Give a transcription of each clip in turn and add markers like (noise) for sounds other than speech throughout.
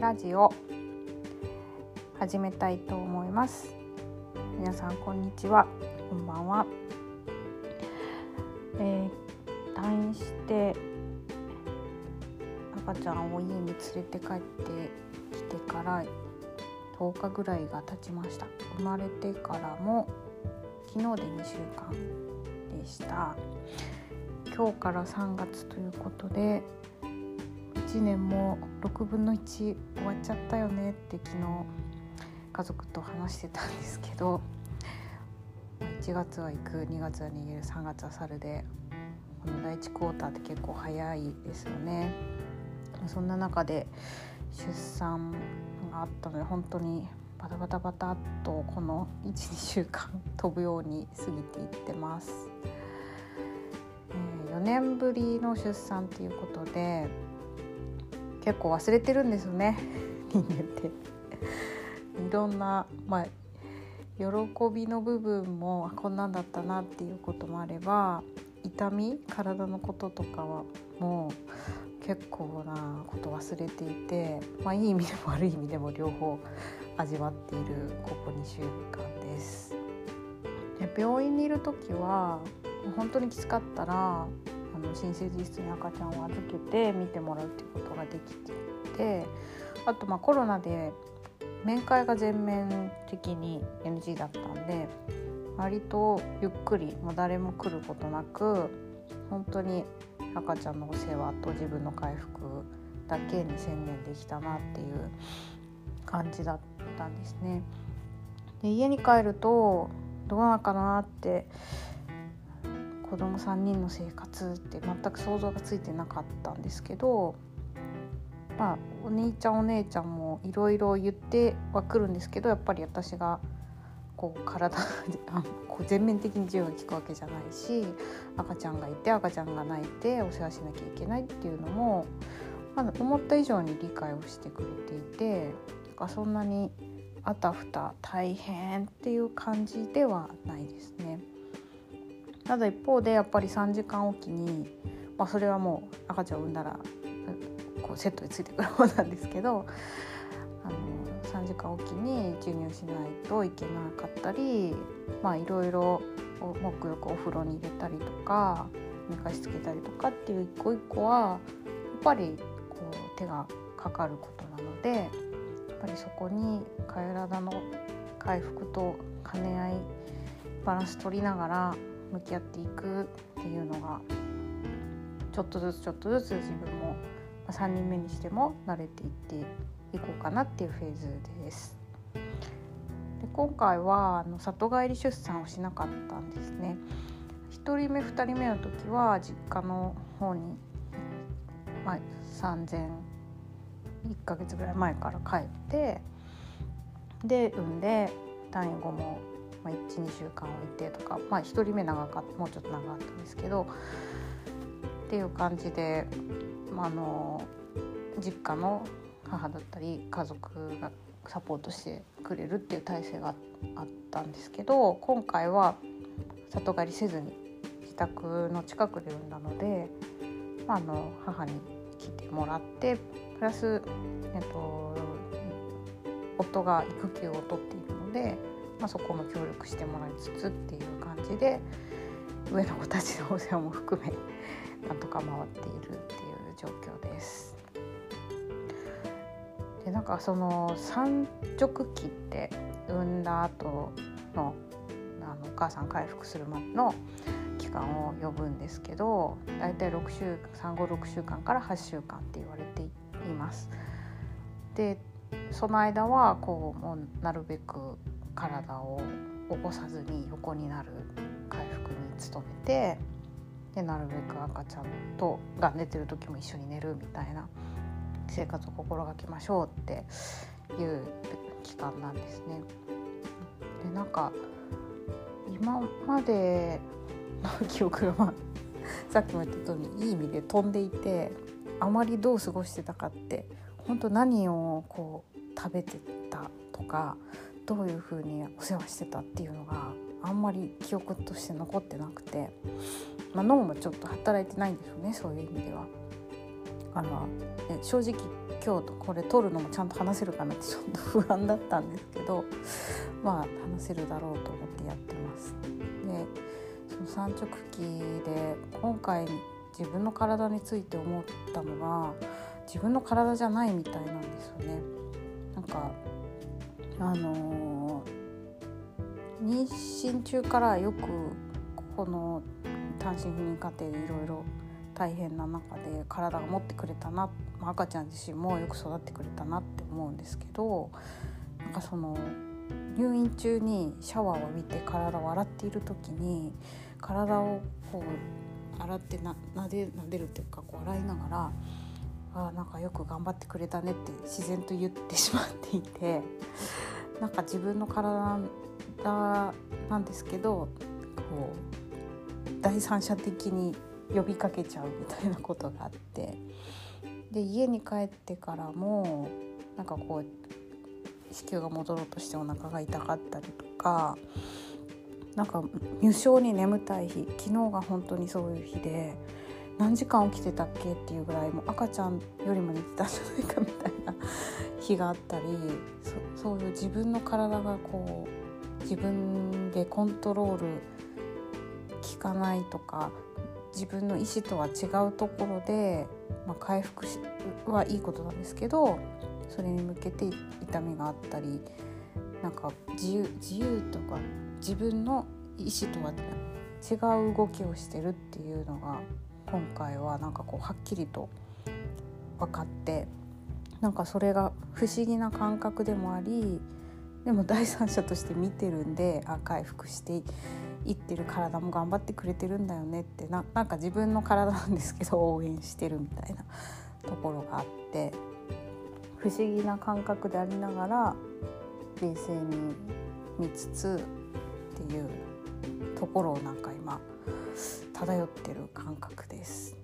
ラジオ。始めたいと思います。皆さんこんにちは。こんばんは、えー、退院して赤ちゃんを家に連れて帰ってきてから10日ぐらいが経ちました。生まれてからも昨日で2週間でした。今日から3月ということで1年も6分の1終わっちゃったよねって昨日家族と話してたんですけど1月は行く2月は逃げる3月は去るでこの第1クォーターって結構早いですよね。そんな中で出産があったので本当にバタバタバタっとこの12週間飛ぶように過ぎていってます、え、4年ぶりの出産っていうことで結構忘れてるんですよね (laughs) 人間って。いろんな、まあ、喜びの部分もこんなんだったなっていうこともあれば痛み体のこととかはもう結構なこと忘れていて、まあ、いい意味でも悪い意味でも両方味わっているここ2週間です。で病院にいる時は本当にきつかったらの新生児室に赤ちゃんを預けて見てもらうっていうことができていてあとまあコロナで面会が全面的に NG だったんで割とゆっくりもう誰も来ることなく本当に赤ちゃんのお世話と自分の回復だけに専念できたなっていう感じだったんですね。で家に帰るとどうなのかなって子供3人の生活って全く想像がついてなかったんですけどまあお兄ちゃんお姉ちゃんもいろいろ言ってはくるんですけどやっぱり私がこう体 (laughs) こう全面的に授業が効くわけじゃないし赤ちゃんがいて赤ちゃんが泣いてお世話しなきゃいけないっていうのも、まあ、思った以上に理解をしてくれていてかそんなにあたふた大変っていう感じではないですね。ただ一方でやっぱり3時間おきに、まあ、それはもう赤ちゃんを産んだらこうセットでついてくる方なんですけどあの3時間おきに授乳しないといけなかったりまあいろいろ沐浴お風呂に入れたりとか寝かしつけたりとかっていう一個一個はやっぱりこう手がかかることなのでやっぱりそこに体の回復と兼ね合いバランス取りながら向き合っていくっていうのがちょっとずつちょっとずつ自分も3人目にしても慣れていっていこうかなっていうフェーズです。で今回はあの里帰り出産をしなかったんですね。1人目2人目の時は実家の方に、まあ、3000 1ヶ月ぐらい前から帰ってで産んで退院後もまあ、12週間置いてとか、まあ、1人目長かったもうちょっと長かったんですけどっていう感じで、まあ、あの実家の母だったり家族がサポートしてくれるっていう体制があったんですけど今回は里帰りせずに自宅の近くで産んだので、まあ、あの母に来てもらってプラス、えっと、夫が育休を取っているので。まあ、そこも協力してもらいつつっていう感じで上の子たちのお世話も含め (laughs) なんとか回っているっていう状況です。でなんかその産直期って産んだ後のあのお母さん回復するまでの期間を呼ぶんですけど大体6週産後6週間から8週間って言われています。でその間はこうもうなるべく体を起こさずに横になる回復に努めてでなるべく赤ちゃんとが寝てる時も一緒に寝るみたいな生活を心がけましょうっていう期間なんですね。でなんか今までの (laughs) 記憶が、さっきも言った通りいい意味で飛んでいてあまりどう過ごしてたかって本当何をこう食べてたとかどういう風にお世話してたっていうのがあんまり記憶として残ってなくて、まあ、脳もちょっと働いてないんですよねそういう意味では。だからえ正直今日これ撮るのもちゃんと話せるかなってちょっと不安だったんですけどまあ話せるだろうと思ってやってます。でその産直期で今回自分の体について思ったのが自分の体じゃないみたいなんですよね。なんかあの、妊娠中からよくここの単身赴任家庭でいろいろ大変な中で体が持ってくれたな、ま、赤ちゃん自身もよく育ってくれたなって思うんですけどなんかその入院中にシャワーを浴びて体を洗っている時に体をこう洗ってなで撫でるっていうかこう洗いながらあなんかよく頑張ってくれたねって自然と言ってしまっていて (laughs) なんか自分の体なんですけどこう第三者的に呼びかけちゃうみたいなことがあってで家に帰ってからもなんかこう子宮が戻ろうとしてお腹が痛かったりとかなんか無性に眠たい日昨日が本当にそういう日で何時間起きてたっけっていうぐらいもう赤ちゃんよりも寝てたんじゃないかみたいな日があったりそういう自分の体がこう自分でコントロール効かないとか自分の意思とは違うところで、まあ、回復はいいことなんですけどそれに向けて痛みがあったりなんか自由自由とか自分の意思とは違う動きをしてるっていうのが今回はなんかこうはっきりと分かってなんかそれが不思議な感覚でもありでも第三者として見てるんであ回復していってる体も頑張ってくれてるんだよねってななんか自分の体なんですけど応援してるみたいなところがあって不思議な感覚でありながら冷静に見つつっていうところをなんか今漂ってる感覚です。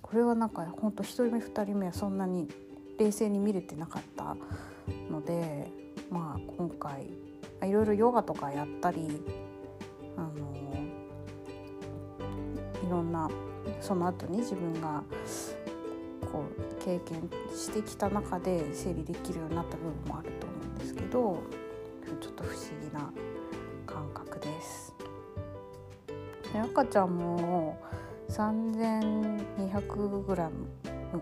これはなんかほんと1人目2人目はそんなに冷静に見れてなかったのでまあ今回いろいろヨガとかやったりあのいろんなその後に自分がこう経験してきた中で整理できるようになった部分もあると思うんですけどちょっと不思議な感覚です。赤ちゃんも 3200g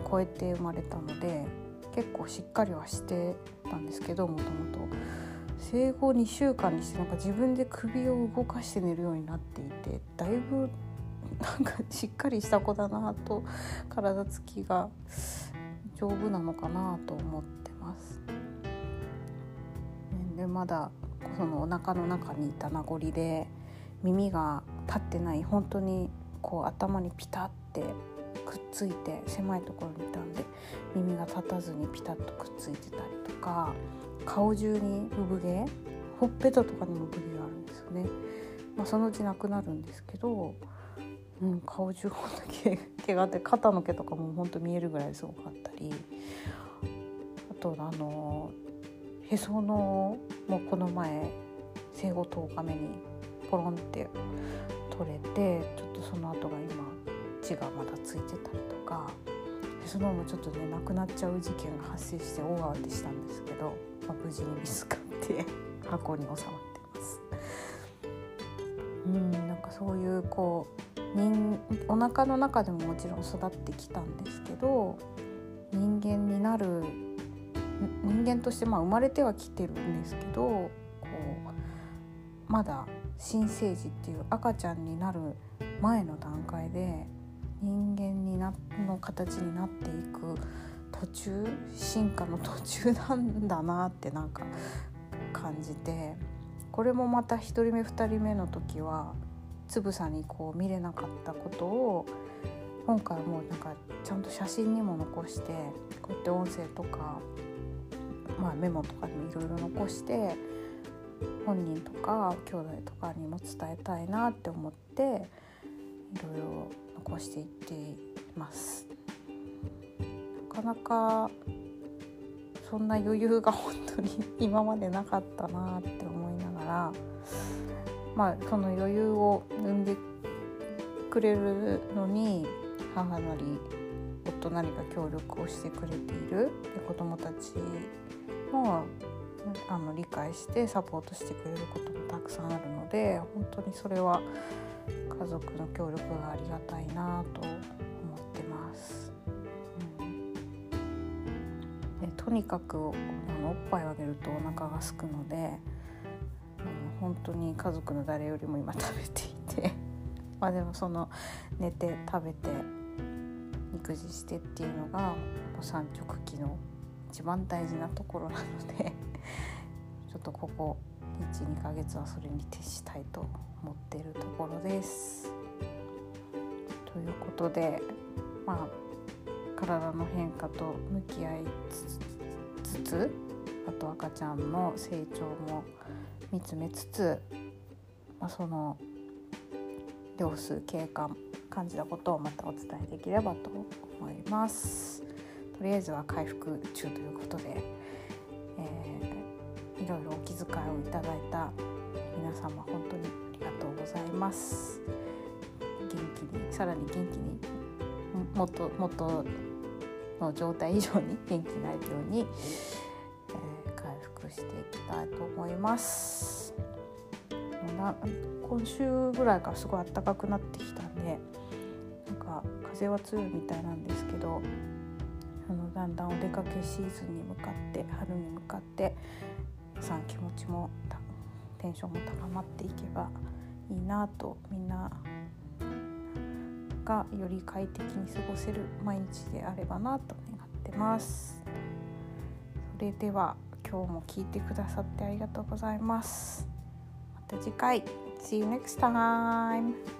超えて生まれたので結構しっかりはしてたんですけどもともと生後2週間にしてなんか自分で首を動かして寝るようになっていてだいぶなんかしっかりした子だなと体つきが丈夫なのかなと思ってます。でまだそのお腹の中にいた名残で耳が立ってない本当にこう頭にピタッてくっついて狭いところにいたんで耳が立たずにピタッとくっついてたりとか顔中に産毛ほっぺたとかにも産毛があるんですよね、まあ、そのうちなくなるんですけど、うん、顔中ほんと毛毛があって肩の毛とかもほんと見えるぐらいすごかったりあとあのへそのもうこの前生後10日目にポロンって取れてちょっとその後が今血がまだついてたりとかそのもちょっとねなくなっちゃう事件が発生して大慌てしたんですけどまあ、無事に見つかって箱に収まってます。うんなんかそういうこう人お腹の中でももちろん育ってきたんですけど人間になる人間としてまあ生まれてはきてるんですけどこうまだ新生児っていう赤ちゃんになる前の段階で人間になの形になっていく途中進化の途中なんだなってなんか感じてこれもまた1人目2人目の時はつぶさにこう見れなかったことを今回もなんかちゃんと写真にも残してこうやって音声とか、まあ、メモとかにもいろいろ残して本人とか兄弟とかにも伝えたいなって思っていろいろ残していっています。なかなかそんな余裕が本当に (laughs) 今までなかったなって思いながらまあその余裕を生んでくれるのに母なり夫何か協力をしてくれているで子どもたちもあの理解してサポートしてくれることもたくさんあるので本当にそれは家族の協力がありがたいなと思ってます。うん、でとにかくあのおっぱいをあげるとお腹が空くので、うん、本当に家族の誰よりも今食べていて (laughs) まあでもその寝て食べて育児してっていうのが産直期の一番大事なところなのでちょっとここ12ヶ月はそれに徹したいと思っているところです。ということでまあ体の変化と向き合いつつあと赤ちゃんの成長も見つめつつ、まあ、その秒数経過感じたことをまたお伝えできればと思います。とりあえずは回復中ということで、えー、いろいろお気遣いをいただいた皆様本当にありがとうございます。元気にさらに元気にもっともっとの状態以上に元気になれるように、えー、回復していきたいと思います。な今週ぐらいからすごい暖かくなってきたんでなんか風は強いみたいなんですけどあのだんだんお出かけシーズンに向かって春に向かってさん気持ちもテンションも高まっていけばいいなとみんながより快適に過ごせる毎日であればなと願ってます。それでは今日も聞いてくださってありがとうございます。また次回 See you next time!